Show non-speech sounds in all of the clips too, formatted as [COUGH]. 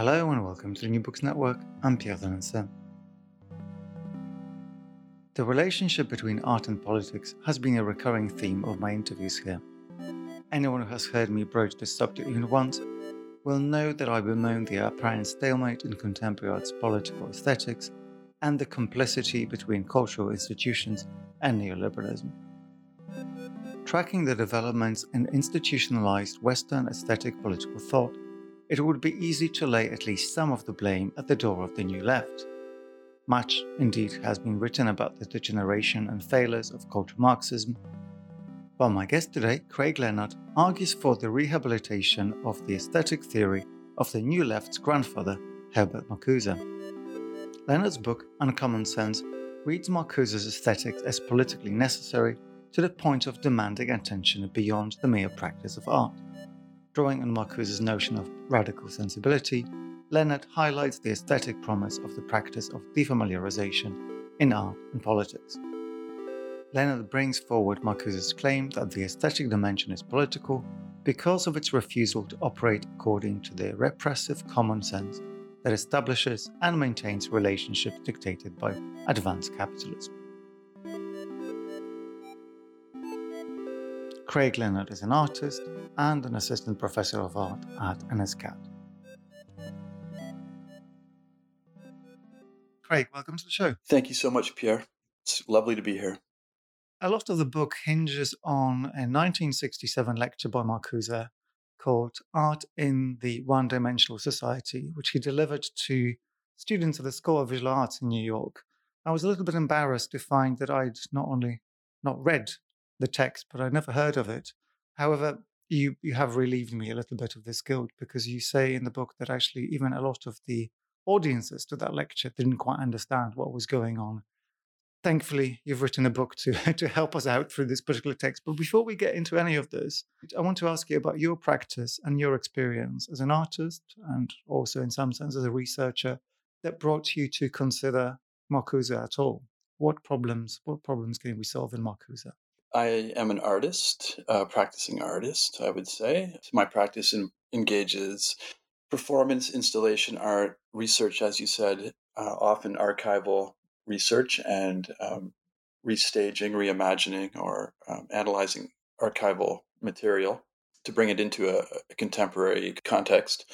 Hello and welcome to the New Books Network. I'm Pierre d'Alancaisez. The relationship between art and politics has been a recurring theme of my interviews here. Anyone who has heard me broach this subject even once will know that I bemoan the apparent stalemate in contemporary art's political aesthetics and the complicity between cultural institutions and neoliberalism. Tracking the developments in institutionalized Western aesthetic political thought it would be easy to lay at least some of the blame at the door of the New Left. Much, indeed, has been written about the degeneration and failures of cultural Marxism, while my guest today, Craig Leonard, argues for the rehabilitation of the aesthetic theory of the New Left's grandfather, Herbert Marcuse. Leonard's book, Uncommon Sense, reads Marcuse's aesthetics as politically necessary to the point of demanding attention beyond the mere practice of art. Drawing on Marcuse's notion of radical sensibility, Leonard highlights the aesthetic promise of the practice of defamiliarization in art and politics. Leonard brings forward Marcuse's claim that the aesthetic dimension is political because of its refusal to operate according to the repressive common sense that establishes and maintains relationships dictated by advanced capitalism. Craig Leonard is an artist and an assistant professor of art at NSCAD. Craig, welcome to the show. Thank you so much, Pierre. It's lovely to be here. A lot of the book hinges on a 1967 lecture by Marcuse called Art in the One Dimensional Society, which he delivered to students of the School of Visual Arts in New York. I was a little bit embarrassed to find that I'd not only not read the text, but I'd never heard of it. However, you you have relieved me a little bit of this guilt because you say in the book that actually even a lot of the audiences to that lecture didn't quite understand what was going on. Thankfully, you've written a book to [LAUGHS] to help us out through this particular text. But before we get into any of this, I want to ask you about your practice and your experience as an artist and also in some sense as a researcher that brought you to consider Marcuse at all. What problems what problems can we solve in Marcuse? I am an artist, a practicing artist, I would say. My practice in, engages performance, installation art, research, as you said, uh, often archival research and um, restaging, reimagining, or um, analyzing archival material to bring it into a, a contemporary context.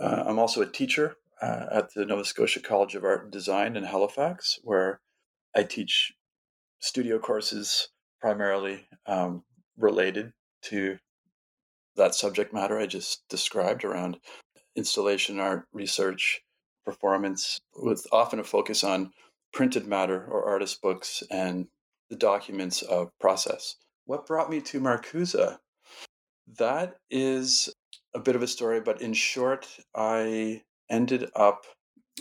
Uh, I'm also a teacher uh, at the Nova Scotia College of Art and Design in Halifax, where I teach studio courses primarily um, related to that subject matter I just described around installation art, research, performance, with often a focus on printed matter or artist books and the documents of process. What brought me to Marcuse? That is a bit of a story, but in short, I ended up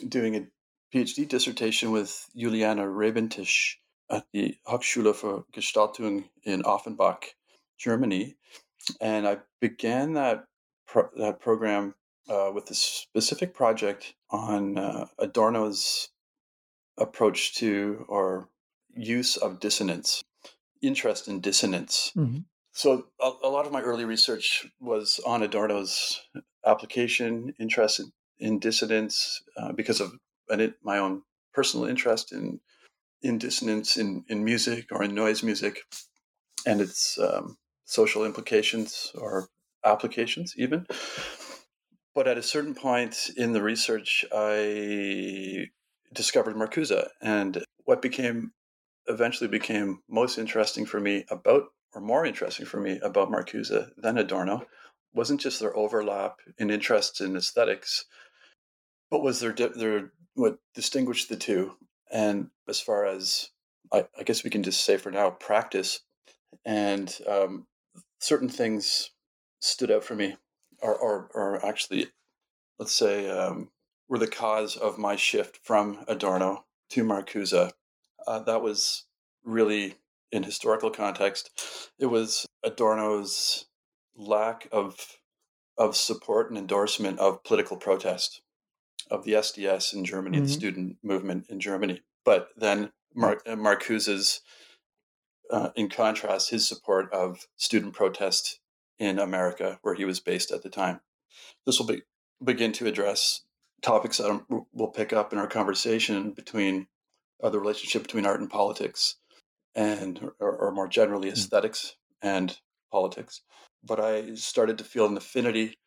doing a PhD dissertation with Juliana Rebentisch at the Hochschule für Gestaltung in Offenbach, Germany, and I began that pro- that program uh, with a specific project on uh, Adorno's approach to or use of dissonance, interest in dissonance. Mm-hmm. So a, a, lot of my early research was on Adorno's application, interest in, in dissonance, uh, because of an, my own personal interest in in dissonance in, in music or in noise music, and its um, social implications or applications even. But at a certain point in the research, I discovered Marcuse, and what became eventually became most interesting for me about, or more interesting for me about Marcuse than Adorno, wasn't just their overlap in interests in aesthetics, but was their their what distinguished the two. And as far as I, I guess we can just say for now, practice and um, certain things stood out for me, or actually, let's say, um, were the cause of my shift from Adorno to Marcuse uh, that was really in historical context. It was Adorno's lack of of support and endorsement of political protest of the SDS in Germany, mm-hmm. the student movement in Germany. But then Mar- uh, Marcuse's, uh, in contrast, his support of student protest in America, where he was based at the time. This will be, begin to address topics that we'll pick up in our conversation between uh, the relationship between art and politics, and or, or more generally hmm. aesthetics and politics. But I started to feel an affinity,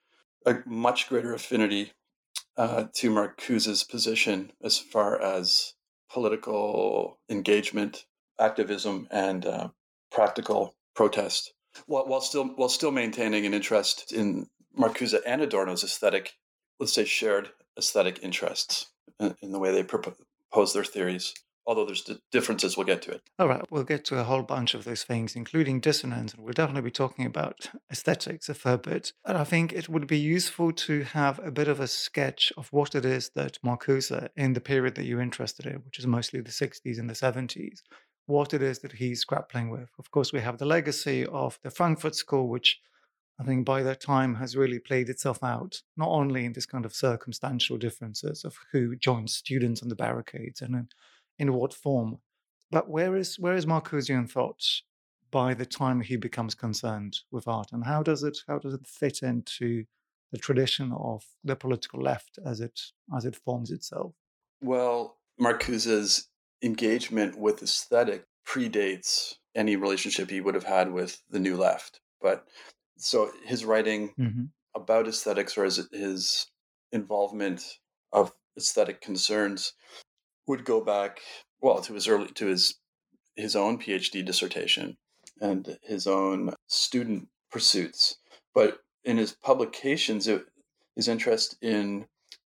a much greater affinity uh, to Marcuse's position as far as political engagement, activism, and uh, practical protest, while, while still while still maintaining an interest in Marcuse and Adorno's aesthetic, let's say shared aesthetic interests in, in the way they propose their theories although there's differences, we'll get to it. All right, we'll get to a whole bunch of those things, including dissonance, and we'll definitely be talking about aesthetics a fair bit. And I think it would be useful to have a bit of a sketch of what it is that Marcuse, in the period that you're interested in, which is mostly the 60s and the 70s, what it is that he's grappling with. Of course, we have the legacy of the Frankfurt School, which I think by that time has really played itself out, not only in this kind of circumstantial differences of who joins students on the barricades and in what form. But where is where is Marcusian thought by the time he becomes concerned with art, and how does it how does it fit into the tradition of the political left as it as it forms itself? Well, Marcuse's engagement with aesthetic predates any relationship he would have had with the new left. But so his writing mm-hmm. about aesthetics or his, his involvement of aesthetic concerns would go back well to his early to his his own PhD dissertation and his own student pursuits, but in his publications, it, his interest in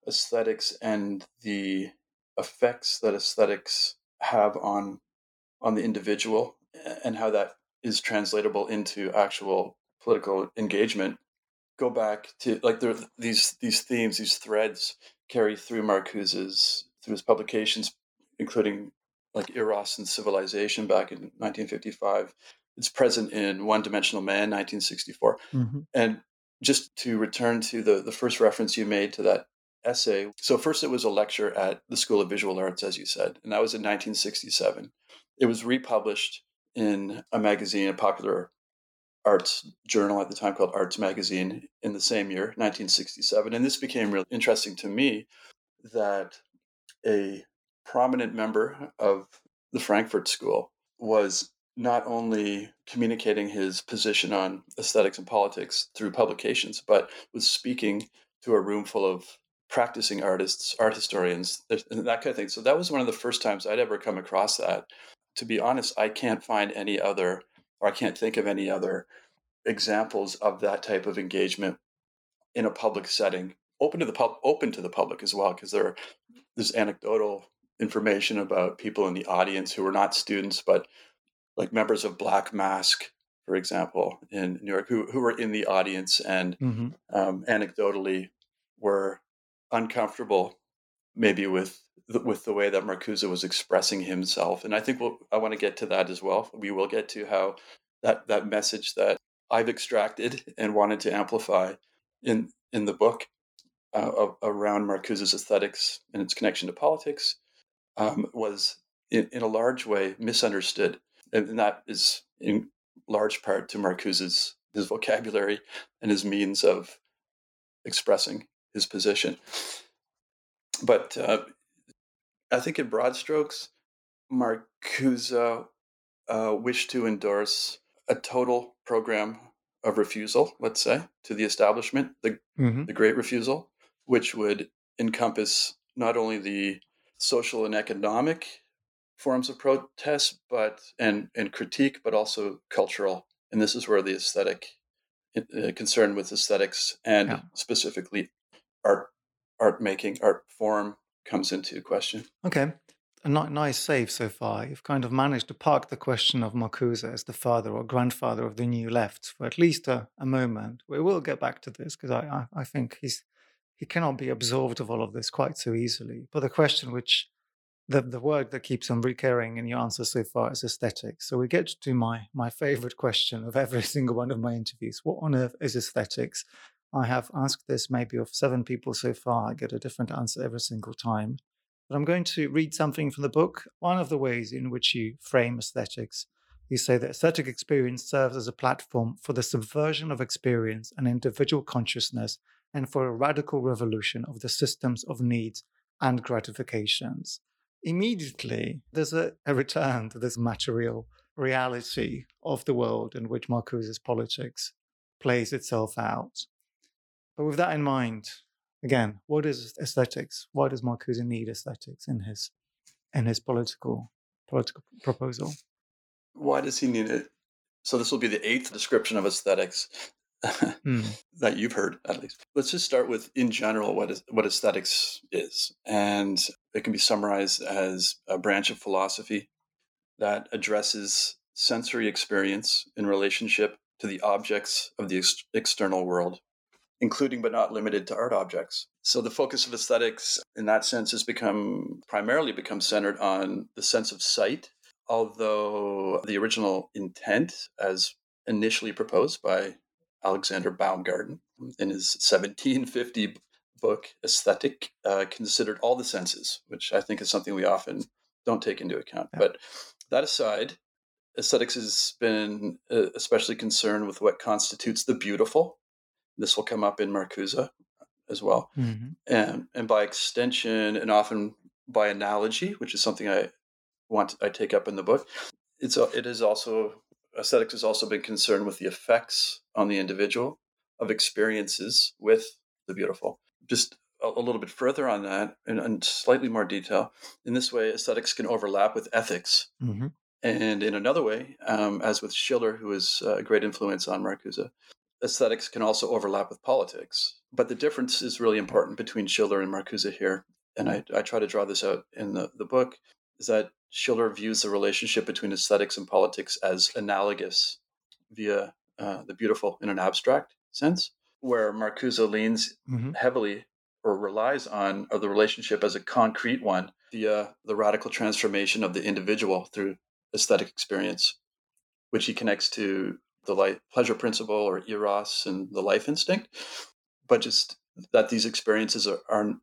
aesthetics and the effects that aesthetics have on on the individual and how that is translatable into actual political engagement go back to like there these these themes these threads carry through Marcuse's through his publications, including like Eros and Civilization back in 1955. It's present in One Dimensional Man, 1964. Mm-hmm. And just to return to the, the first reference you made to that essay. So, first, it was a lecture at the School of Visual Arts, as you said, and that was in 1967. It was republished in a magazine, a popular arts journal at the time called Arts Magazine in the same year, 1967. And this became really interesting to me that a prominent member of the Frankfurt School was not only communicating his position on aesthetics and politics through publications, but was speaking to a room full of practicing artists, art historians, and that kind of thing. So that was one of the first times I'd ever come across that. To be honest, I can't find any other, or I can't think of any other examples of that type of engagement in a public setting, open to the pub, open to the public as well, because there are there's anecdotal information about people in the audience who were not students, but like members of Black Mask, for example, in New York, who, who were in the audience and mm-hmm. um, anecdotally were uncomfortable maybe with the, with the way that Marcuse was expressing himself. And I think we'll, I want to get to that as well. We will get to how that that message that I've extracted and wanted to amplify in in the book uh, around Marcuse's aesthetics and its connection to politics um, was in, in, a large way misunderstood, and that is in large part to Marcuse's his vocabulary and his means of expressing his position. But uh, I think in broad strokes, Marcuse uh, wished to endorse a total program of refusal, let's say, to the establishment, the, mm-hmm. the Great Refusal, which would encompass not only the social and economic forms of protest, but and and critique, but also cultural. And this is where the aesthetic uh, concern with aesthetics and yeah. specifically art art making, art form comes into question. Okay. A nice save so far. You've kind of managed to park the question of Marcuse as the father or grandfather of the new left for at least a, a moment. We will get back to this because I, I, I think he's he cannot be absorbed of all of this quite so easily. But the question which the, the word that keeps on recurring in your answer so far is aesthetics. So we get to my my favorite question of every [LAUGHS] single one of my interviews. What on earth is aesthetics? I have asked this maybe of seven people so far. I get a different answer every single time. But I'm going to read something from the book. One of the ways in which you frame aesthetics, you say that aesthetic experience serves as a platform for the subversion of experience and individual consciousness and for a radical revolution of the systems of needs and gratifications. Immediately, there's a, a return to this material reality of the world in which Marcuse's politics plays itself out. But with that in mind, again, what is aesthetics? Why does Marcuse need aesthetics in his in his political political proposal? Why does he need it? So this will be the eighth description of aesthetics [LAUGHS] mm. that you've heard, at least. Let's just start with, in general, what is what aesthetics is, and it can be summarized as a branch of philosophy that addresses sensory experience in relationship to the objects of the ex- external world including but not limited to art objects. So the focus of aesthetics in that sense has become primarily become centered on the sense of sight, although the original intent as initially proposed by Alexander Baumgarten in his 1750 book Aesthetic uh, considered all the senses, which I think is something we often don't take into account. Yeah. But that aside, aesthetics has been uh, especially concerned with what constitutes the beautiful this will come up in Marcuse as well. Mm-hmm. And, and by extension, and often by analogy, which is something I want I take up in the book, it's it is also aesthetics has also been concerned with the effects on the individual of experiences with the beautiful. Just a, a little bit further on that, and, and, slightly more detail. In this way, aesthetics can overlap with ethics. Mm-hmm. And in another way, um, as with Schiller, who is a great influence on Marcuse, aesthetics can also overlap with politics. But the difference is really important between Schiller and Marcuse here. And I, I try to draw this out in the, the book is that Schiller views the relationship between aesthetics and politics as analogous via uh, the beautiful in an abstract sense, where Marcuse leans mm-hmm. heavily or relies on the relationship as a concrete one via the radical transformation of the individual through aesthetic experience, which he connects to the life, pleasure principle or eros and the life instinct, but just that these experiences are, are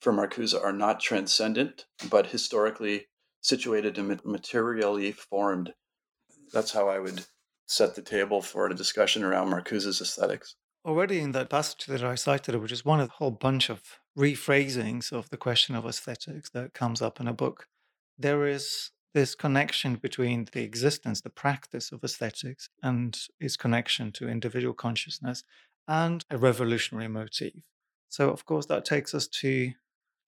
for Marcuse are not transcendent, but historically situated and materially formed. That's how I would set the table for a discussion around Marcuse's aesthetics. Already in that passage that I cited, which is one of a whole bunch of rephrasings of the question of aesthetics that comes up in a book, there is this connection between the existence, the practice of aesthetics, and its connection to individual consciousness and a revolutionary motif. So, of course, that takes us to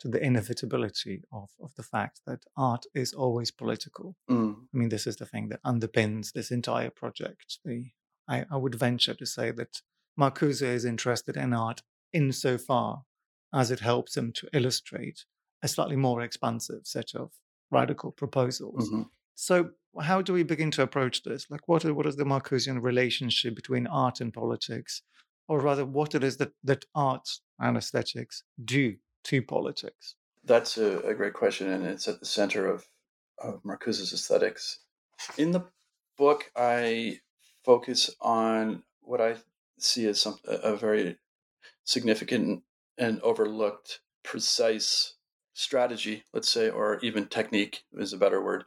to the inevitability of, of the fact that art is always political. Mm. I mean, this is the thing that underpins this entire project. The, I, I would venture to say that Marcuse is interested in art insofar as it helps him to illustrate a slightly more expansive set of radical proposals. Mm-hmm. So, how do we begin to approach this? Like, what, what is the Marcusean relationship between art and politics? Or rather, what it is that, that art and aesthetics do to politics? That's a, a great question, and it's at the center of, of Marcuse's aesthetics. In the book, I focus on what I see as some, a very significant and overlooked precise strategy, let's say, or even technique is a better word,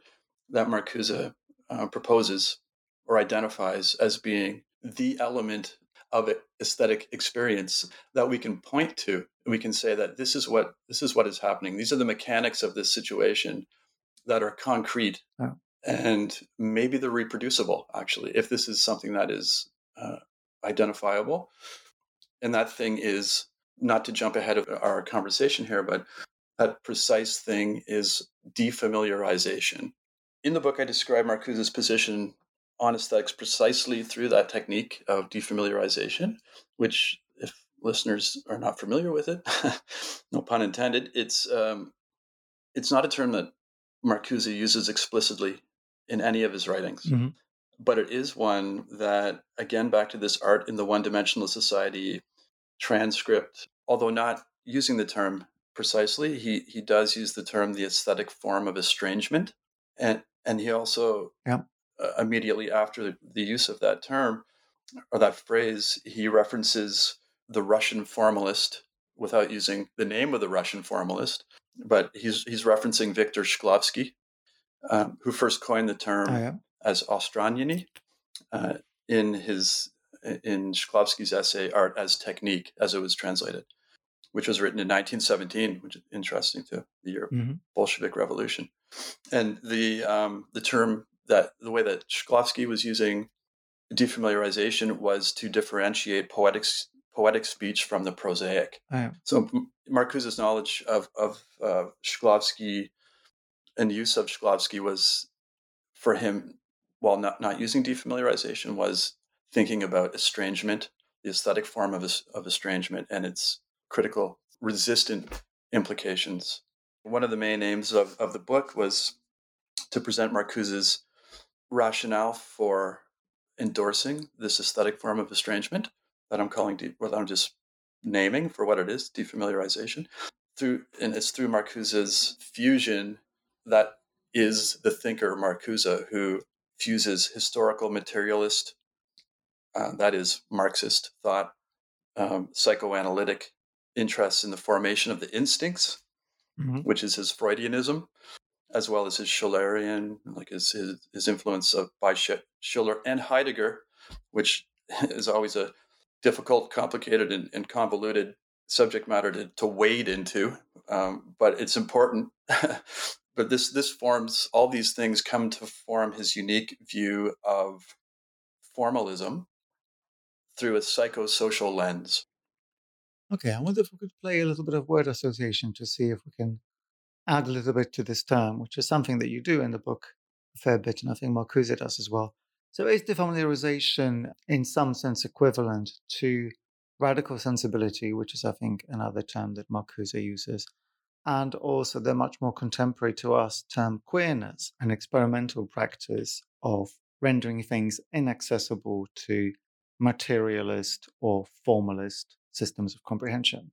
that Marcuse uh, proposes or identifies as being the element of aesthetic experience that we can point to and we can say that this is what this is what is happening. These are the mechanics of this situation that are concrete oh. and maybe they're reproducible actually if this is something that is uh, identifiable. And that thing is not to jump ahead of our conversation here but that precise thing is defamiliarization. In the book i describe marcuse's position on aesthetics precisely through that technique of defamiliarization, which, if listeners are not familiar with it, [LAUGHS] no pun intended, it's um, it's not a term that Marcuse uses explicitly in any of his writings, mm-hmm. but it is one that, again, back to this art in the one-dimensional society transcript, although not using the term precisely, he he does use the term the aesthetic form of estrangement, and and he also yeah immediately after the use of that term or that phrase, he references the Russian formalist without using the name of the Russian formalist, but he's he's referencing Viktor Shklovsky, um, who first coined the term oh, yeah. as ostranenie uh, in his in Shklovsky's essay "Art as Technique," as it was translated, which was written in 1917, which is interesting too, the year mm-hmm. Bolshevik Revolution, and the um, the term that the way that Shklovsky was using defamiliarization was to differentiate poetic poetic speech from the prosaic. Oh, So Marcuse's knowledge of of uh, Shklovsky and use of Shklovsky was for him, while not not using defamiliarization, was thinking about estrangement, the aesthetic form of of estrangement, and its critical resistant implications. One of the main aims of, of the book was to present Marcuse's rationale for endorsing this aesthetic form of estrangement that I'm calling, de- what I'm just naming for what it is, defamiliarization. Through and it's through Marcuse's fusion that is the thinker Marcuse who fuses historical materialist, uh, that is Marxist thought, um, psychoanalytic interests in the formation of the instincts, mm-hmm. which is his Freudianism, as well as his Schillerian, like his his, his influence of by Schiller and Heidegger, which [LAUGHS] is always a difficult, complicated, and, and convoluted subject matter to, to wade into. Um, but it's important. [LAUGHS] but this this forms all these things come to form his unique view of formalism through a psychosocial lens. Okay, I wonder if we could play a little bit of word association to see if we can add a little bit to this term, which is something that you do in the book a fair bit, and I think Marcuse does as well. So, is defamiliarization in some sense equivalent to radical sensibility, which is, I think, another term that Marcuse uses, and also the much more contemporary to us term queerness, an experimental practice of rendering things inaccessible to materialist or formalist systems of comprehension?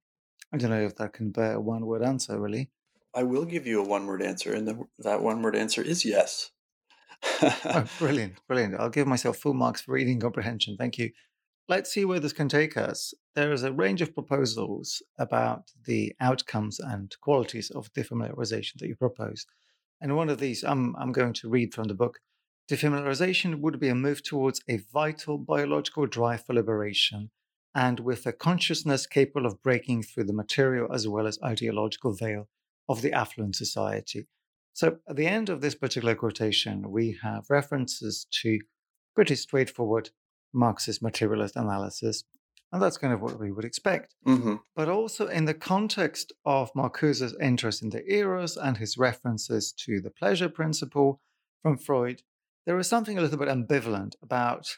I don't know if that can bear one word answer, really. I will give you a one word answer, and the, that one word answer is yes. oh, [LAUGHS] brilliant, brilliant. I'll give myself full marks for reading comprehension. Thank you. Let's see where this can take us. There is a range of proposals about the outcomes and qualities of defamiliarization that you propose. And one of these I'm, I'm going to read from the book. Defamiliarization would be a move towards a vital biological drive for liberation and with a consciousness capable of breaking through the material as well as ideological veil of the affluent society. So at the end of this particular quotation, we have references to pretty straightforward Marxist materialist analysis. And that's kind of what we would expect. Mm-hmm. But also in the context of Marcuse's interest in the eros and his references to the pleasure principle from Freud, there is something a little bit ambivalent about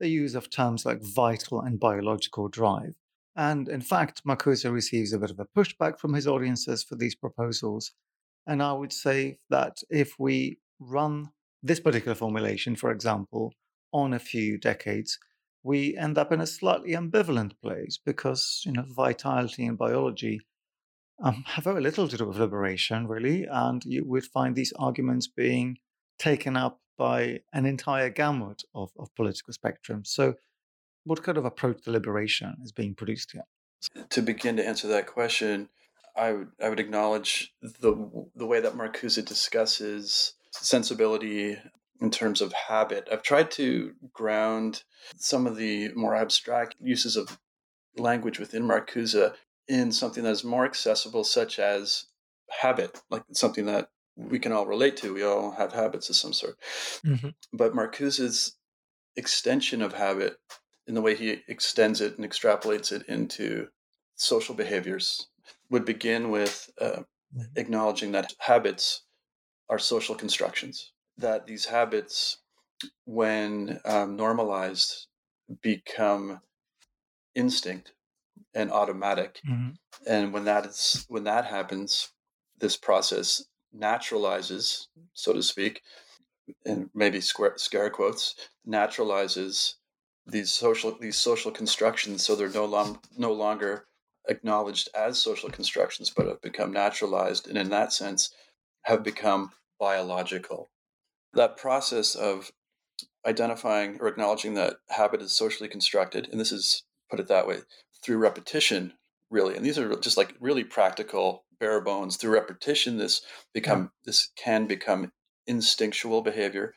the use of terms like vital and biological drive. And in fact, Marcuse receives a bit of a pushback from his audiences for these proposals. And I would say that if we run this particular formulation, for example, on a few decades, we end up in a slightly ambivalent place because, you know, vitality in biology um, have very little to do with liberation, really, and you would find these arguments being taken up by an entire gamut of, of political spectrum. So, what kind of approach to liberation is being produced here? To begin to answer that question, I would I would acknowledge the the way that Marcuse discusses sensibility in terms of habit. I've tried to ground some of the more abstract uses of language within Marcuse in something that is more accessible, such as habit, like something that we can all relate to. We all have habits of some sort. Mm-hmm. But Marcuse's extension of habit, in the way he extends it and extrapolates it into social behaviors, would begin with uh, mm-hmm. acknowledging that habits are social constructions, that these habits, when um, normalized, become instinct and automatic. Mm-hmm. And when that is when that happens, this process naturalizes, so to speak, and maybe square, scare quotes, naturalizes these social these social constructions so they're no long, no longer acknowledged as social constructions but have become naturalized and in that sense have become biological. That process of identifying or acknowledging that habit is socially constructed and this is put it that way through repetition really and these are just like really practical bare bones. Through repetition this become this can become instinctual behavior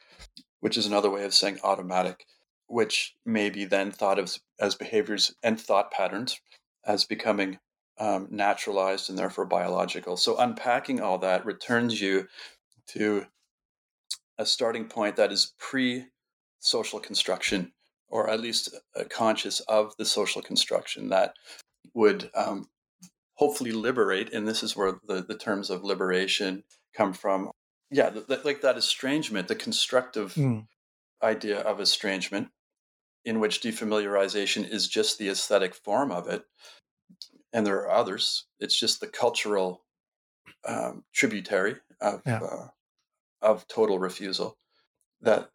which is another way of saying automatic which may be then thought of as behaviors and thought patterns as becoming um, naturalized and therefore biological so unpacking all that returns you to a starting point that is pre social construction or at least uh, conscious of the social construction that would um, hopefully liberate. And this is where the, the terms of liberation come from. Yeah, the, the, like that estrangement, the constructive mm. idea of estrangement, in which defamiliarization is just the aesthetic form of it. And there are others. It's just the cultural um, tributary of yeah. uh, of total refusal. That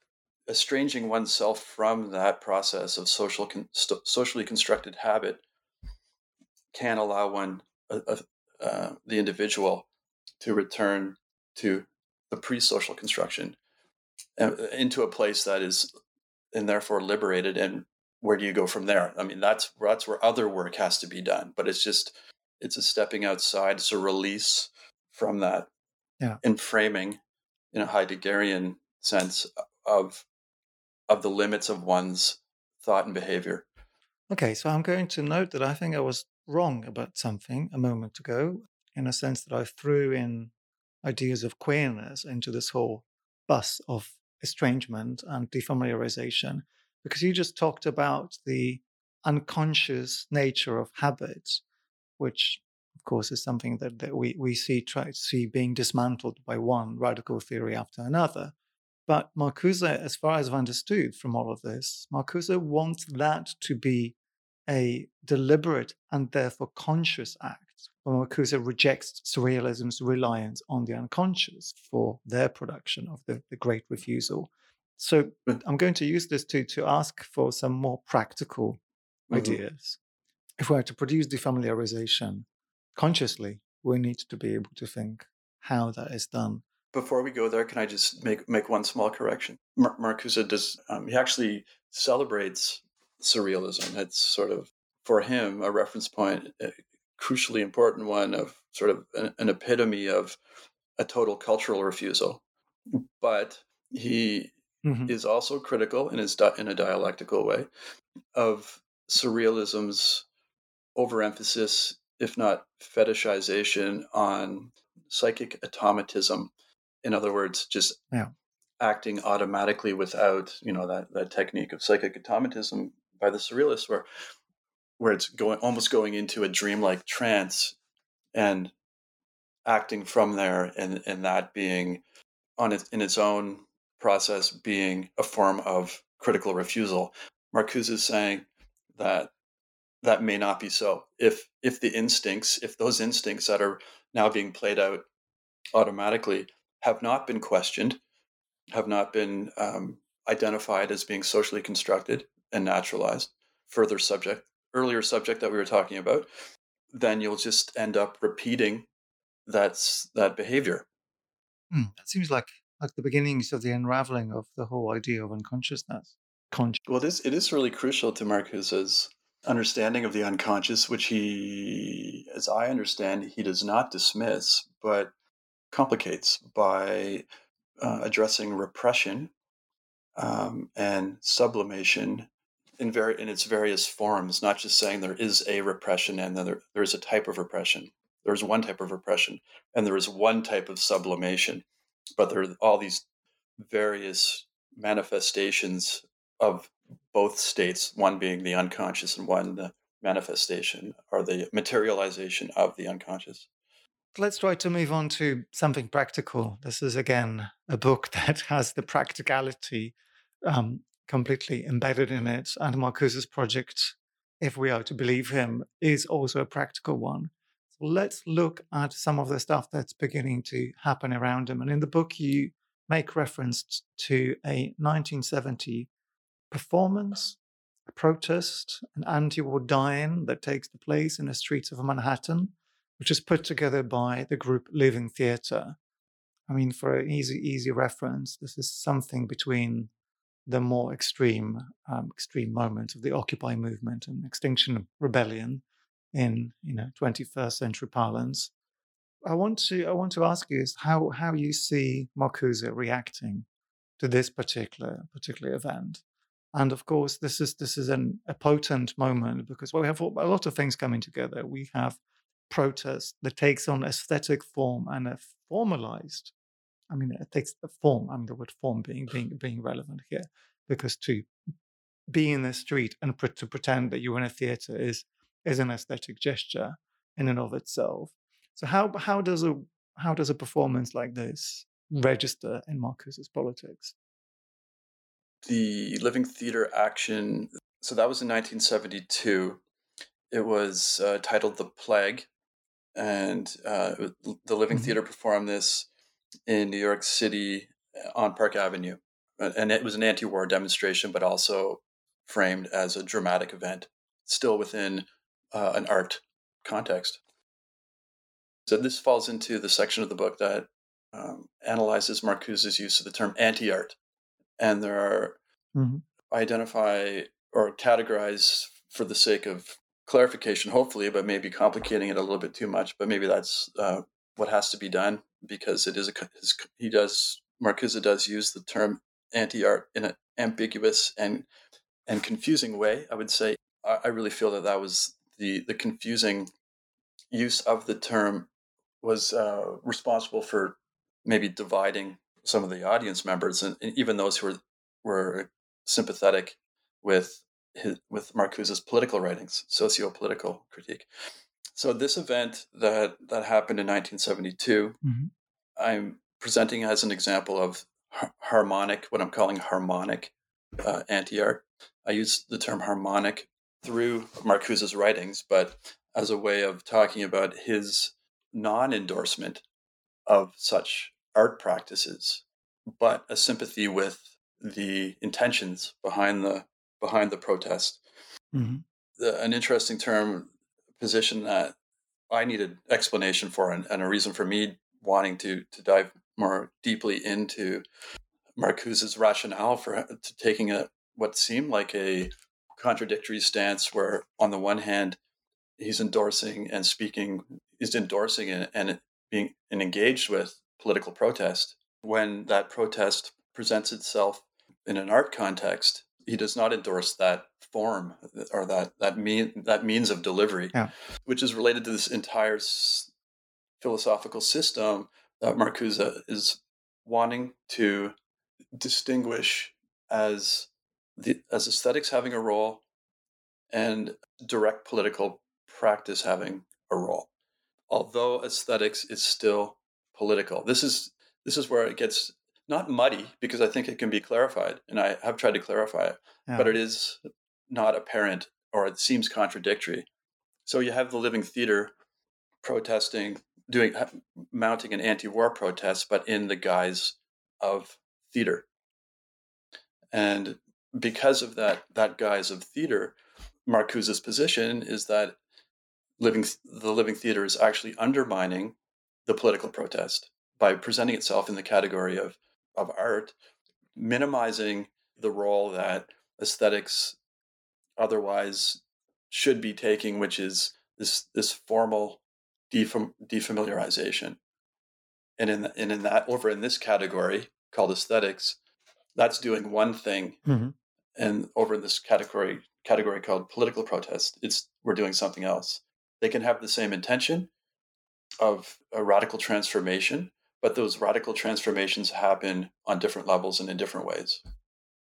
estranging oneself from that process of social con- st- socially constructed habit can allow one uh, uh, the individual to return to the pre-social construction uh, into a place that is and therefore liberated and where do you go from there i mean that's that's where other work has to be done but it's just it's a stepping outside it's a release from that yeah. and framing in a heideggerian sense of of the limits of one's thought and behavior okay so i'm going to note that i think i was wrong about something a moment ago, in a sense that I threw in ideas of queerness into this whole bus of estrangement and defamiliarization, because you just talked about the unconscious nature of habits, which of course is something that, that we, we see try see being dismantled by one radical theory after another. But Marcuse, as far as I've understood from all of this, Marcuse wants that to be a deliberate and therefore conscious act. Marcuse rejects surrealism's reliance on the unconscious for their production of the, the great refusal. So I'm going to use this to, to ask for some more practical mm-hmm. ideas. If we are to produce defamiliarization consciously, we need to be able to think how that is done. Before we go there, can I just make make one small correction? Mar- Marcuse does um, he actually celebrates surrealism. It's sort of, for him, a reference point, a crucially important one of sort of an, an epitome of a total cultural refusal. But he mm-hmm. is also critical in his in a dialectical way of surrealism's overemphasis, if not fetishization, on psychic automatism. In other words, just yeah. acting automatically without you know that that technique of psychic automatism by the surrealists where where it's going almost going into a dreamlike trance and acting from there and and that being on its in its own process being a form of critical refusal marcuse is saying that that may not be so if if the instincts if those instincts that are now being played out automatically have not been questioned have not been um, identified as being socially constructed and naturalized. Further subject, earlier subject that we were talking about, then you'll just end up repeating that's that behavior. Hmm, that seems like like the beginnings of the unraveling of the whole idea of unconsciousness. Con- well, this it is really crucial to Marcuse's understanding of the unconscious, which he, as I understand, he does not dismiss, but complicates by uh, addressing repression um, and sublimation in, in its various forms, not just saying there is a repression and then there, there is a type of repression. There's one type of repression and there is one type of sublimation, but there are all these various manifestations of both states, one being the unconscious and one the manifestation or the materialization of the unconscious. Let's try to move on to something practical. This is again a book [LAUGHS] that has the practicality um, completely embedded in it. And Marcuse's project, if we are to believe him, is also a practical one. So let's look at some of the stuff that's beginning to happen around him. And in the book, you make reference to a 1970 performance, a protest, an anti war die-in that takes the place in the streets of Manhattan, which is put together by the group Living Theatre. I mean, for an easy, easy reference, this is something between the more extreme, um, extreme moments of the Occupy movement and Extinction of Rebellion in, you know, 21st century parlance. I want to, I want to ask you is how, how you see Marcuse reacting to this particular, particular event. And of course, this is this is an, a potent moment because well, we have a lot of things coming together. We have protest that takes on aesthetic form and a formalized. I mean, it takes the form. I mean, the word form being being being relevant here, because to be in the street and to pretend that you're in a theater is is an aesthetic gesture in and of itself. So how how does a how does a performance like this register in Marcuse's politics? the Living Theater action. So that was in 1972. It was uh, titled The Plague, and uh, the Living mm-hmm. Theater performed this in New York City uh, on Park Avenue. And it was an anti war demonstration, but also framed as a dramatic event, still within uh, an art context. So this falls into the section of the book that um, analyzes Marcuse's use of the term anti art and there are mm-hmm. identify or categorize for the sake of clarification, hopefully, but maybe complicating it a little bit too much. But maybe that's uh, what has to be done because it is a his, he does Marcuse does use the term anti-art in an ambiguous and and confusing way. I would say I, I really feel that that was the the confusing use of the term was uh, responsible for maybe dividing some of the audience members and, and even those who were were sympathetic with his, with Marcuse's political writings, socio-political critique. So this event that that happened in 1972, mm-hmm. I'm presenting as an example of harmonic, what I'm calling harmonic uh, anti-art. I use the term harmonic through Marcuse's writings, but as a way of talking about his non-endorsement of such art practices, but a sympathy with the intentions behind the behind the protest. Mm-hmm. The, an interesting term position that I needed explanation for, and, and, a reason for me wanting to to dive more deeply into Marcuse's rationale for taking a what seemed like a contradictory stance, where on the one hand he's endorsing and speaking, he's endorsing and, and being and engaged with political protest, when that protest presents itself in an art context, he does not endorse that form or that that mean that means of delivery, yeah. which is related to this entire s- philosophical system that Marcuse is wanting to distinguish as the as aesthetics having a role and direct political practice having a role. Although aesthetics is still political. This is this is where it gets not muddy because I think it can be clarified, and I have tried to clarify it, yeah. but it is not apparent or it seems contradictory. So you have the Living Theater protesting, doing mounting an anti-war protest, but in the guise of theater, and because of that that guise of theater, Marcuse's position is that living the living theater is actually undermining the political protest by presenting itself in the category of of art, minimizing the role that aesthetics otherwise should be taking, which is this this formal defam- defamiliarization. And in the, and in that over in this category called aesthetics, that's doing one thing, Mhm. and over in this category category called political protest, it's we're doing something else. They can have the same intention of a radical transformation, but those radical transformations happen on different levels and in different ways.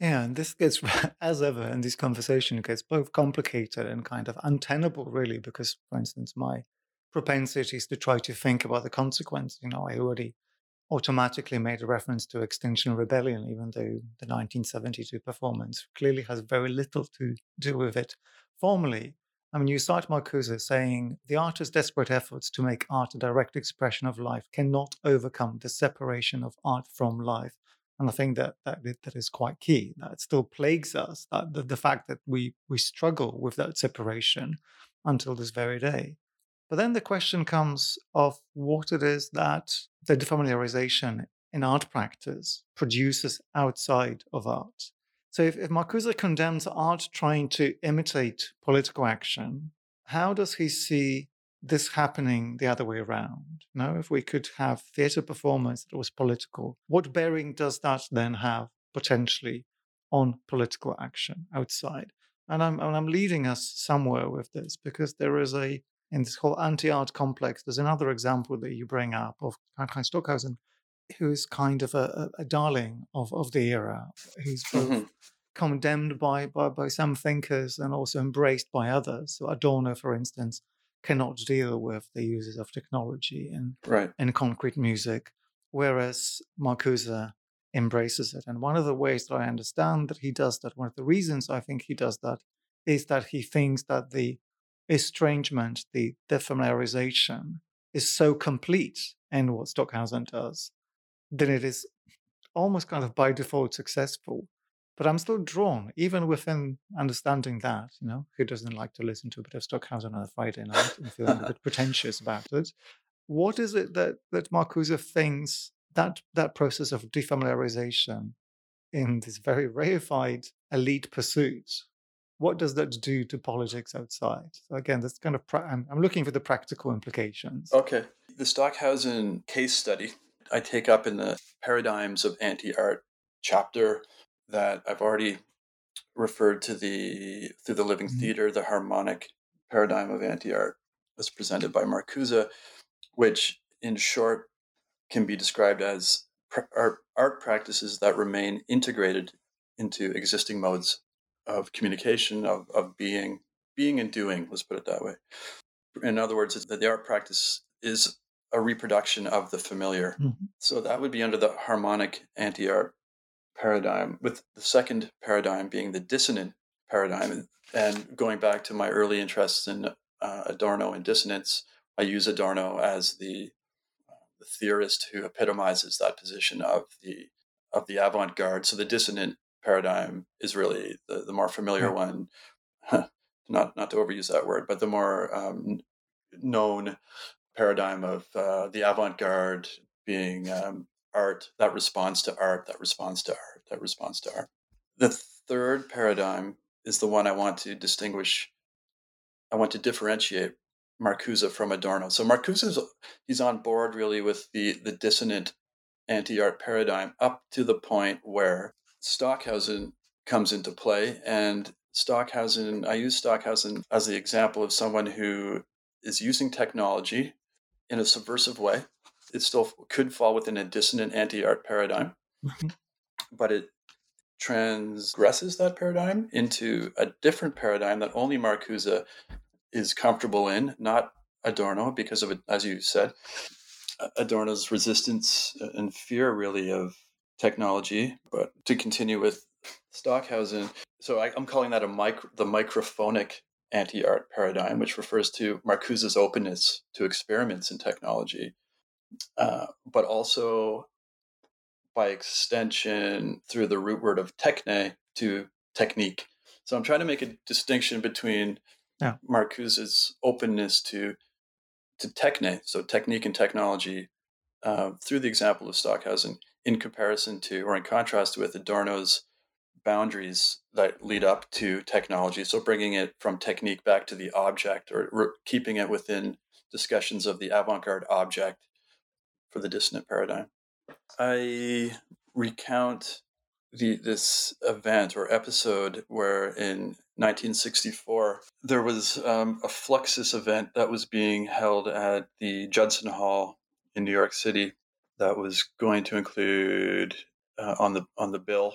Yeah, and this gets, [LAUGHS] as ever in this conversation, gets both complicated and kind of untenable, really, because, for instance, my propensity is to try to think about the consequence. You know, I already automatically made a reference to Extinction Rebellion, even though the 1972 performance clearly has very little to do with it formally. I mean, you cite Marcuse saying the artist's desperate efforts to make art a direct expression of life cannot overcome the separation of art from life. And I think that that, that is quite key. That still plagues us. That the, the fact that we we struggle with that separation until this very day. But then the question comes of what it is that the defamiliarization in art practice produces outside of art. So if, if Marcuse condemns art trying to imitate political action, how does he see this happening the other way around? No, if we could have theatre performance that was political, what bearing does that then have potentially on political action outside? And I'm, and I'm leading us somewhere with this because there is a in this whole anti-art complex, there's another example that you bring up of Heinz Stockhausen, who is kind of a, a, a darling of, of the era, who's both Mhm. condemned by, by, by some thinkers and also embraced by others. So Adorno, for instance, cannot deal with the uses of technology in, Right. in concrete music, whereas Marcuse embraces it. And one of the ways that I understand that he does that, one of the reasons I think he does that, is that he thinks that the estrangement, the defamiliarization, is so complete in what Stockhausen does, that it is almost kind of by default successful. But I'm still drawn, even within understanding that, you know, who doesn't like to listen to a bit of Stockhausen on a Friday night and feeling a bit [LAUGHS] pretentious about it. What is it that that Marcuse thinks that that process of defamiliarization in this very reified elite pursuit, what does that do to politics outside? So again, that's kind of pra- I'm, I'm looking for the practical implications. Okay. The Stockhausen case study I take up in the paradigms of anti art chapter that I've already referred to the through the living Mhm. theater, the harmonic paradigm of anti art as presented by Marcuse, which in short can be described as pr- art, art practices that remain integrated into existing modes of communication, of, of being, being and doing, let's put it that way. In other words, it's that the art practice is a reproduction of the familiar. Mhm. So that would be under the harmonic anti art paradigm, with the second paradigm being the dissonant paradigm. And going back to my early interests in uh, Adorno and dissonance, I use Adorno as the, uh, the theorist who epitomizes that position of the of the avant garde. So the dissonant paradigm is really the, the more familiar Yeah. one. [LAUGHS] not not to overuse that word, but the more um, known paradigm of uh, the avant-garde being um, art that responds to art that responds to art that responds to art. The third paradigm is the one i want to distinguish i want to differentiate marcuse from adorno. So marcuse is he's on board really with the the dissonant anti-art paradigm up to the point where stockhausen comes into play. And stockhausen i use stockhausen as the example of someone who is using technology in a subversive way. It still could fall within a dissonant anti art paradigm, Mhm. but it transgresses that paradigm into a different paradigm that only Marcuse is comfortable in, not Adorno because of it, as you said, Adorno's resistance and fear, really, of technology. But to continue with Stockhausen, so I, am calling that a micro, the microphonic anti-art paradigm, which refers to Marcuse's openness to experiments in technology, uh, but also by extension through the root word of techne to technique. So I'm trying to make a distinction between yeah. Marcuse's openness to to techne, so technique and technology, uh, through the example of Stockhausen, in comparison to or in contrast with Adorno's boundaries that lead up to technology. So bringing it from technique back to the object, or re- keeping it within discussions of the avant-garde object for the dissonant paradigm. I recount the this event or episode where in 1964 there was um, a Fluxus event that was being held at the Judson Hall in New York City that was going to include uh, on the on the bill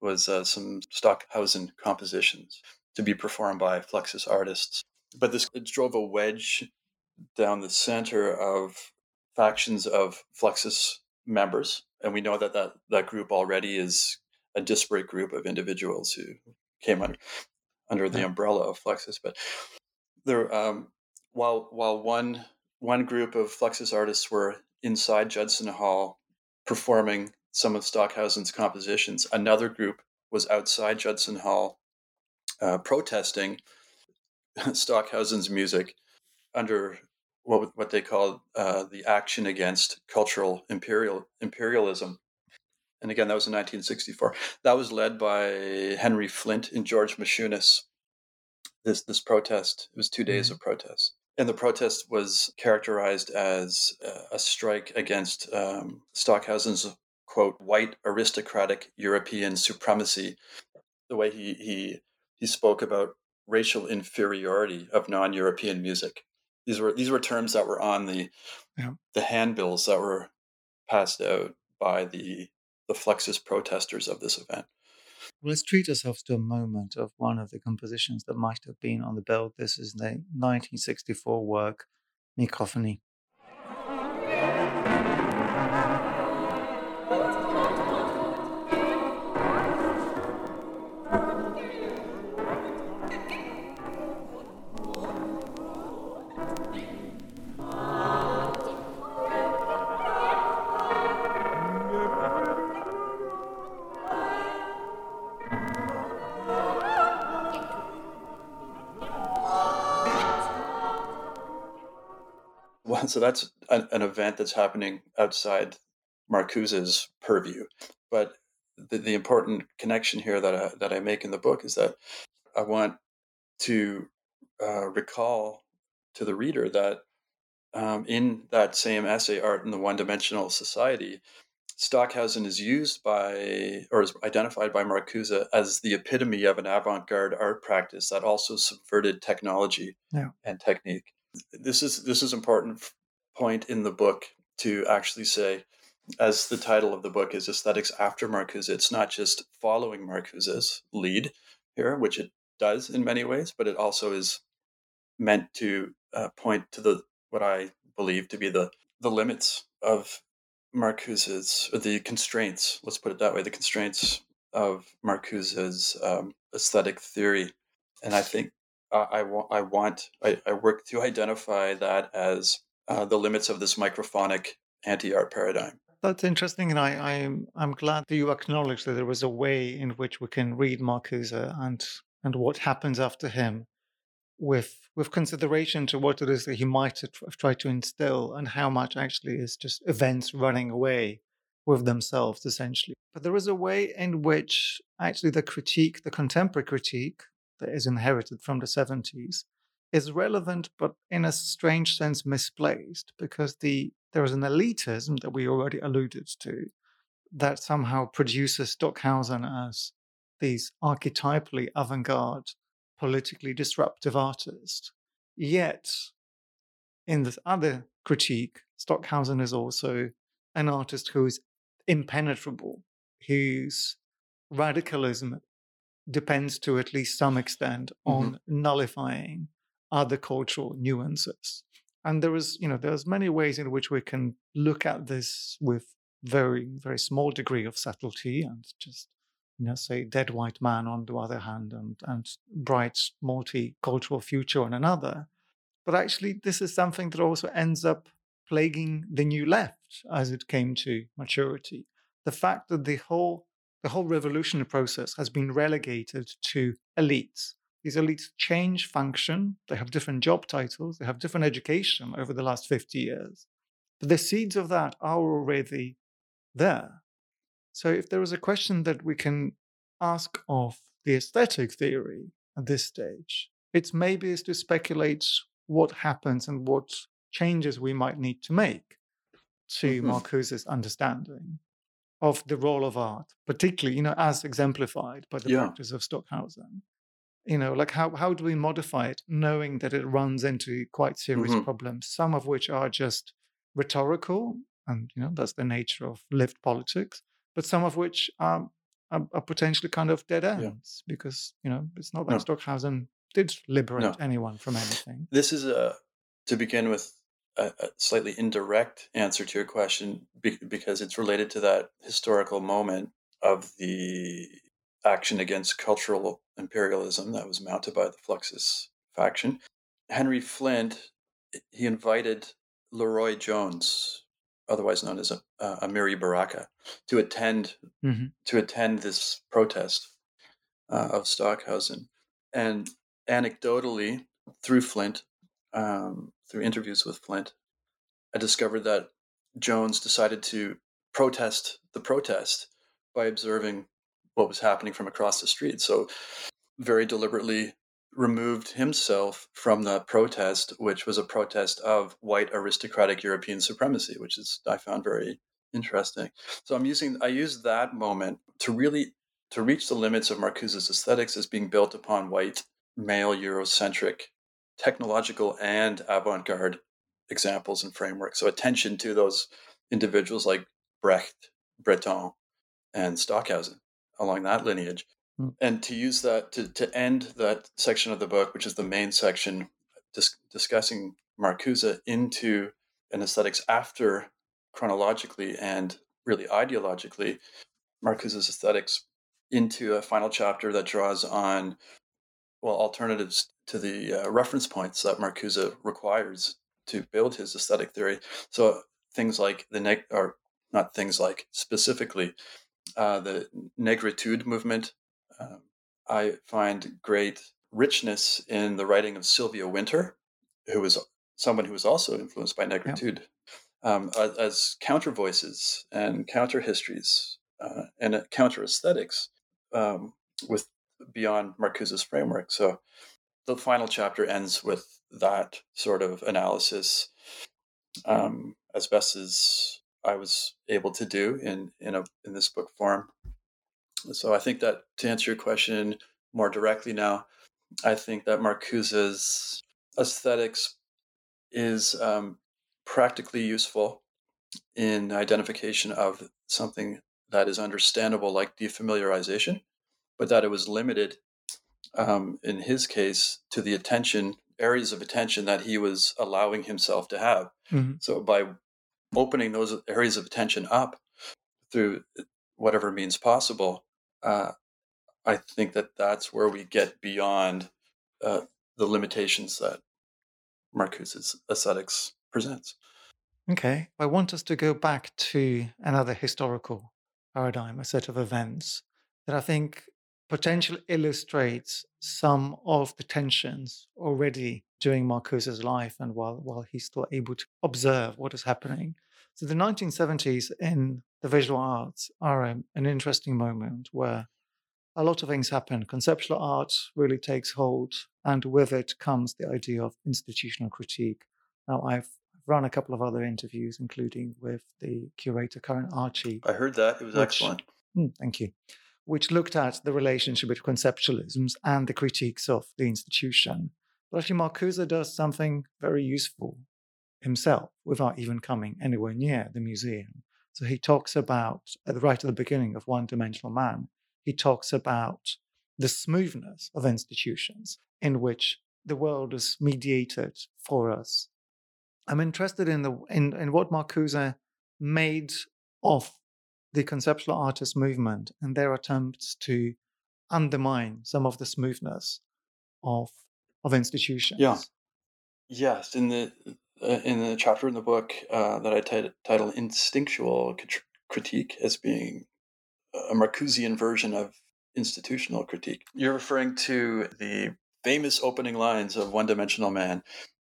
was uh, some Stockhausen compositions to be performed by Fluxus artists. But this drove a wedge down the center of factions of Fluxus members, and we know that that, that group already is a disparate group of individuals who came under under the umbrella of Fluxus. But there, um, while while one one group of Fluxus artists were inside Judson Hall performing some of Stockhausen's compositions, another group was outside Judson Hall uh, protesting [LAUGHS] Stockhausen's music under what what they called uh, the action against cultural imperial imperialism and again, that was in 1964. That was led by Henry Flynt and George Maciunas. This this protest it was two days mm-hmm. of protest, and the protest was characterized as a strike against um, Stockhausen's quote white aristocratic European supremacy. The way he he he spoke about racial inferiority of non-European music. These were these were terms that were on the yeah. the handbills that were passed out by the the Fluxus protesters of this event. let's treat ourselves to a moment of one of the compositions that might have been on the bill. This is the 1964 work, Mikrophonie. So that's an, an event that's happening outside Marcuse's purview. But the, the important connection here that I, that I make in the book is that I want to uh, recall to the reader that um, in that same essay, Art in the One Dimensional Society, Stockhausen is used by or is identified by Marcuse as the epitome of an avant garde art practice that also subverted technology yeah. and technique. This is this is important point in the book to actually say, as the title of the book is Aesthetics After Marcuse, it's not just following Marcuse's lead here, which it does in many ways, but it also is meant to uh, point to the what I believe to be the the limits of Marcuse's or the constraints. Let's put it that way: the constraints of Marcuse's um, aesthetic theory, and I think uh, I, wa- I want I, I work to identify that as uh, the limits of this microphonic anti-art paradigm. That's interesting, and I, I'm I'm glad that you acknowledge that there was a way in which we can read Marcuse and and what happens after him, with with consideration to what it is that he might have tried to instill, and how much actually is just events running away with themselves, essentially. But there is a way in which actually the critique, the contemporary critique that is inherited from the 70s, is relevant, but in a strange sense misplaced, because the there is an elitism that we already alluded to that somehow produces Stockhausen as these archetypally avant-garde, politically disruptive artists. Yet, in this other critique, Stockhausen is also an artist who is impenetrable, whose radicalism depends to at least some extent on mm-hmm. nullifying other cultural nuances. And there is, you know, there's many ways in which we can look at this with very, very small degree of subtlety and just, you know, say dead white man on the other hand and, and bright multicultural future on another. But actually, this is something that also ends up plaguing the new left as it came to maturity. The fact that the whole the whole revolutionary process has been relegated to elites. These elites change function, they have different job titles, they have different education over the last 50 years. But the seeds of that are already there. So if there is a question that we can ask of the aesthetic theory at this stage, it's maybe is to speculate what happens and what changes we might need to make to mm-hmm. Marcuse's understanding of the role of art, particularly, you know, as exemplified by the yeah. practice of Stockhausen. You know, like how, how do we modify it, knowing that it runs into quite serious mm-hmm. problems, some of which are just rhetorical, and you know, that's the nature of lived politics, but some of which are, are, are potentially kind of dead ends yeah. because, you know, it's not like no. Stockhausen did liberate no. anyone from anything. This is a, to begin with, a, a slightly indirect answer to your question be, because it's related to that historical moment of the action against cultural imperialism that was mounted by the Fluxus faction. Henry Flynt, he invited LeRoi Jones, otherwise known as a, uh, Amiri Baraka, to attend mm-hmm. to attend this protest uh, of Stockhausen. And anecdotally, through Flynt, um, through interviews with Flynt, I discovered that Jones decided to protest the protest by observing what was happening from across the street. So, very deliberately removed himself from the protest, which was a protest of white aristocratic European supremacy, which is I found very interesting. So I'm using I use that moment to really to reach the limits of Marcuse's aesthetics as being built upon white male Eurocentric technological and avant-garde examples and frameworks. So attention to those individuals like Brecht, Breton, and Stockhausen along that lineage. Mm. And to use that to, to end that section of the book, which is the main section dis- discussing Marcuse into an aesthetics after chronologically and really ideologically, Marcuse's aesthetics into a final chapter that draws on well alternatives to the uh, reference points that Marcuse requires to build his aesthetic theory. So things like the neg or not things like specifically uh, the negritude movement. Um, I find great richness in the writing of Sylvia Wynter, who was someone who was also influenced by negritude, yeah. um, as, counter voices and counter histories uh, and uh, counter aesthetics um, with beyond Marcuse's framework. So the final chapter ends with that sort of analysis um, as best as I was able to do in in a in this book form. So I think that to answer your question more directly now, I think that Marcuse's aesthetics is um, practically useful in identification of something that is understandable, like defamiliarization, but that it was limited um, in his case, to the attention areas of attention that he was allowing himself to have. Mm-hmm. So by opening those areas of attention up through whatever means possible, uh, I think that that's where we get beyond uh, the limitations that Marcuse's aesthetics presents. Okay, I want us to go back to another historical paradigm, a set of events that I think potentially illustrates some of the tensions already during Marcuse's life and while, while he's still able to observe what is happening. So the 1970s in the visual arts are a, an interesting moment where a lot of things happen. Conceptual art really takes hold, and with it comes the idea of institutional critique. Now, I've run a couple of other interviews, including with the curator Karen Archey. I heard that. It was which, excellent. Hmm, thank you which looked at the relationship between conceptualisms and the critiques of the institution. But actually, Marcuse does something very useful himself without even coming anywhere near the museum. So he talks about, at the right at the beginning of One Dimensional Man, he talks about the smoothness of institutions in which the world is mediated for us I'm interested in the in, in what Marcuse made of the conceptual artist movement and their attempts to undermine some of the smoothness of of institutions. Yeah. Yes, in the uh, in the chapter in the book uh, that I t- title "Instinctual Critique" as being a Marcusean version of institutional critique. You're referring to the famous opening lines of One Dimensional Man,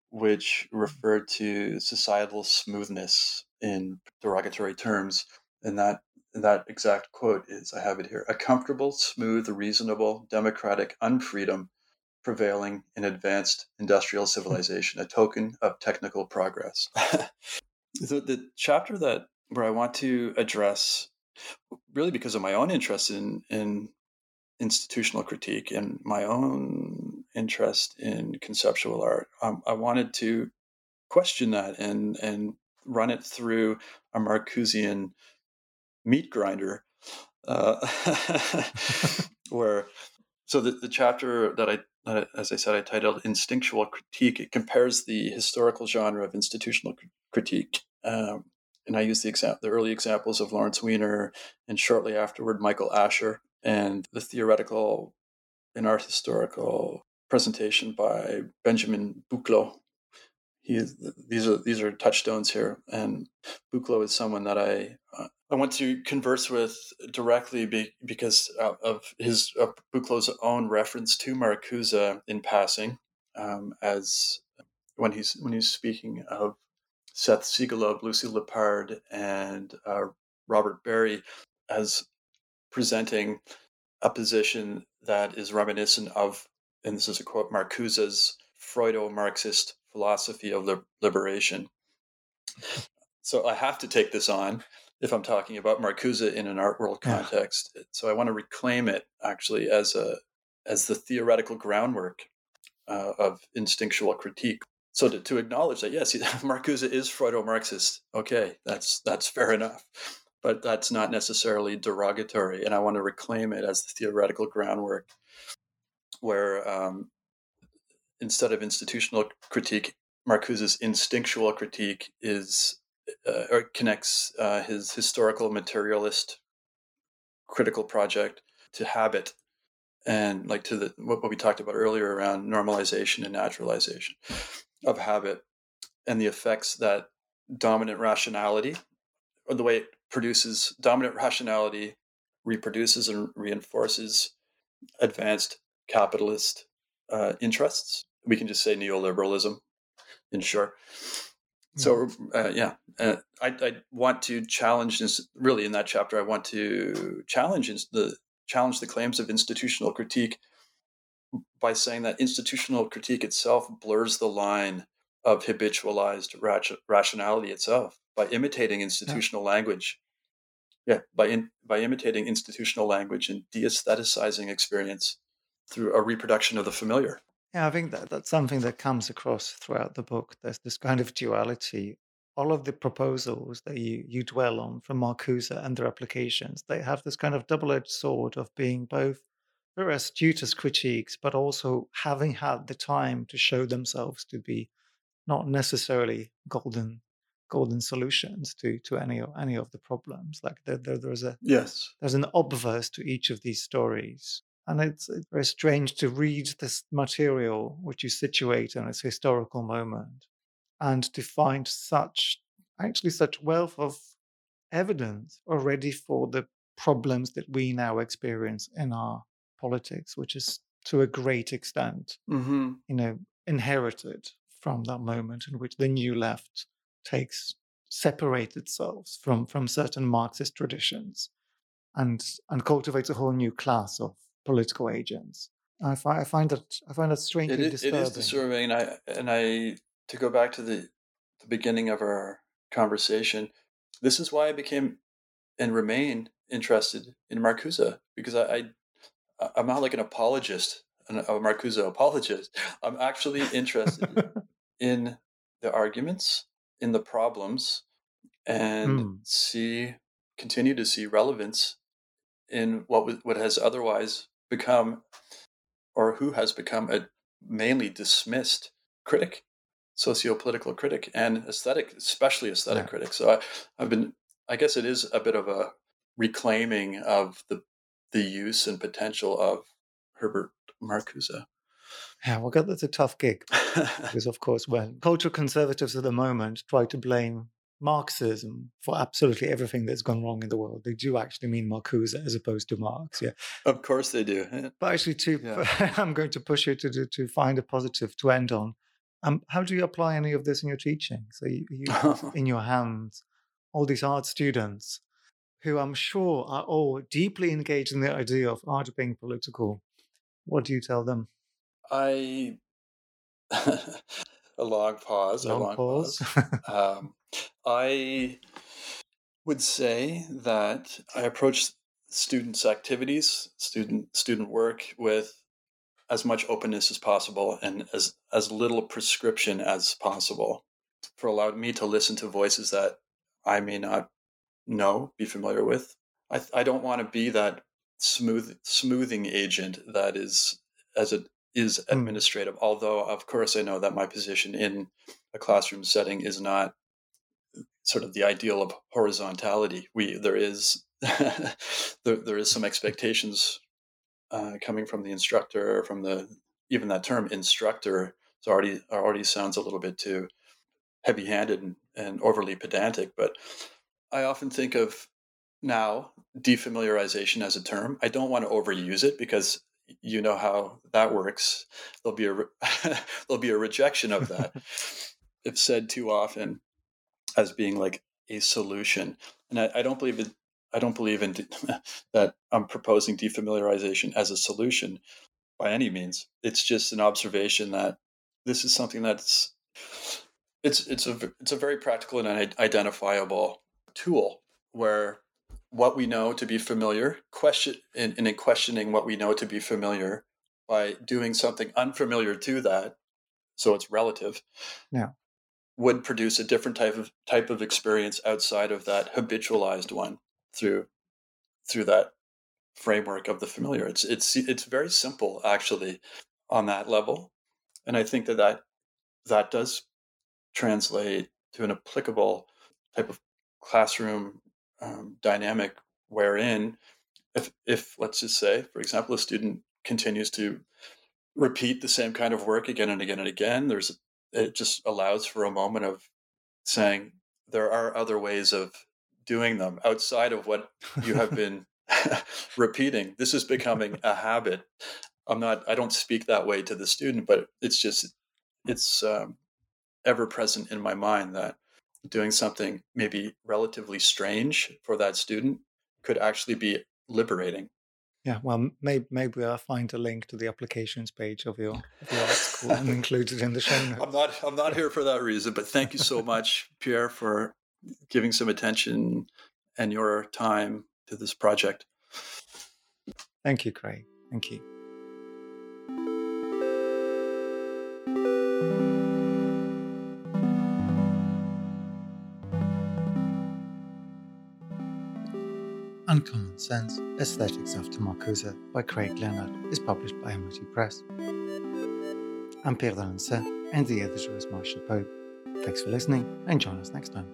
which refer to societal smoothness in derogatory terms, and that that exact quote is I have it here: "A comfortable, smooth, reasonable, democratic unfreedom." prevailing in advanced industrial [LAUGHS] civilization, a token of technical progress. [LAUGHS] so the chapter that where I want to address, really because of my own interest in in institutional critique and my own interest in conceptual art, um, I wanted to question that and and run it through a Marcusean meat grinder, uh, [LAUGHS] [LAUGHS] where so the, the chapter that I uh, as I said, I titled Instinctual Critique. It compares the historical genre of institutional critique. Um, and I use the, exa- the early examples of Lawrence Weiner and shortly afterward Michael Asher and the theoretical and art historical presentation by Benjamin Buchloh. He these are these are touchstones here, and Buchloh is someone that I uh, I want to converse with directly be, because of his of own reference to Marcuse in passing, um, as when he's when he's speaking of Seth Siegelaub, Lucy Lippard, and uh, Robert Barry as presenting a position that is reminiscent of, and this is a quote, Marcuse's Freudo-Marxist philosophy of liberation. So I have to take this on if I'm talking about Marcuse in an art world context. Yeah. So I want to reclaim it actually as a as the theoretical groundwork uh, of instinctual critique. So to, to acknowledge that yes, [LAUGHS] Marcuse is Freudo-Marxist. Okay, that's that's fair enough, but that's not necessarily derogatory. And I want to reclaim it as the theoretical groundwork, where um, instead of institutional critique, Marcuse's instinctual critique is uh, or connects uh, his historical materialist critical project to habit and like to the what, what we talked about earlier around normalization and naturalization of habit and the effects that dominant rationality or the way it produces dominant rationality reproduces and reinforces advanced capitalist uh, interests. We can just say neoliberalism in short so mm-hmm. uh, yeah, uh, I, I, want to challenge this. Really, in that chapter, I want to challenge the challenge the claims of institutional critique by saying that institutional critique itself blurs the line of habitualized rationality itself by imitating institutional yeah. language. Yeah, by in, by imitating institutional language and de-aestheticizing experience through a reproduction of the familiar. Yeah, I think that that's something that comes across throughout the book. There's this kind of duality. All of the proposals that you, you dwell on from Marcuse and their applications, they have this kind of double edged sword of being both very astute as critiques, but also having had the time to show themselves to be not necessarily golden golden solutions to to any any of the problems. Like there, there, there's a yes, there's an obverse to each of these stories and it's, it's very strange to read this material which you situate in its historical moment and to find such, actually, such wealth of evidence already for the problems that we now experience in our politics, which is to a great extent, mm-hmm. you know, inherited from that moment in which the new left takes separate itself from from certain Marxist traditions and and cultivates a whole new class of political agents. I find I find that I find that strangely it, disturbing. It is disturbing, and I and I to go back to the the beginning of our conversation. This is why I became and remain interested in Marcuse because I, I I'm not like an apologist, an, a Marcuse apologist. I'm actually interested [LAUGHS] in the arguments, in the problems, and mm. see continue to see relevance in what what has otherwise become or who has become a mainly dismissed critic socio-political critic and aesthetic, especially aesthetic Yeah. critic. So I, I've been, I guess it is a bit of a reclaiming of the the use and potential of Herbert Marcuse. Yeah, well, God, that's a tough gig [LAUGHS] because, of course, when cultural conservatives at the moment try to blame Marxism for absolutely everything that's gone wrong in the world, they do actually mean Marcuse as opposed to Marx. Yeah, of course they do. [LAUGHS] but actually, to [LAUGHS] Yeah. I'm going to push you to to, to find a positive to end on. Um, how do you apply any of this in your teaching? So you, you [LAUGHS] have in your hands all these art students who I'm sure are all deeply engaged in the idea of art being political. What do you tell them? I a long pause. a Long long pause. pause. [LAUGHS] um, I would say that I approach students' activities, student student work with as much openness as possible and as as little prescription as possible for allowing me to listen to voices that I may not know, be familiar with. I, I don't want to be that smooth smoothing agent that is as it is Hmm. administrative. Although, of course, I know that my position in a classroom setting is not sort of the ideal of horizontality. We there is [LAUGHS] there, there is some expectations uh, coming from the instructor, from the even that term instructor is already already sounds a little bit too heavy-handed and, and overly pedantic. But I often think of now defamiliarization as a term. I don't want to overuse it because you know how that works. There'll be a re- [LAUGHS] there'll be a rejection of that [LAUGHS] if said too often as being like a solution. And I, I don't believe it. I don't believe in de- [LAUGHS] that I'm proposing defamiliarization as a solution by any means. It's just an observation that this is something that's it's it's a it's a very practical and identifiable tool where what we know to be familiar question and, and in questioning what we know to be familiar by doing something unfamiliar to that so it's relative Yeah. would produce a different type of type of experience outside of that habitualized one through through that framework of the familiar it's it's it's very simple actually on that level and i think that that that does translate to an applicable type of classroom um, dynamic wherein if if let's just say for example a student continues to repeat the same kind of work again and again and again there's it just allows for a moment of saying there are other ways of doing them outside of what you have [LAUGHS] been [LAUGHS] repeating. This is becoming a habit. I'm not i don't speak that way to the student but it's just it's um, ever present in my mind that doing something maybe relatively strange for that student could actually be liberating. Yeah, well, maybe maybe I'll find a link to the applications page of your, of your art school and [LAUGHS] include it in the show notes. I'm not I'm not here for that reason, but thank you so much, Pierre, for giving some attention and your time to this project. Thank you, Craig. Thank you. Uncommon Sense Aesthetics After Marcuse by Craig Leonard is published by MIT Press. I'm Pierre d'Alancaisez, and the editor is Marshall Pope. Thanks for listening, and join us next time.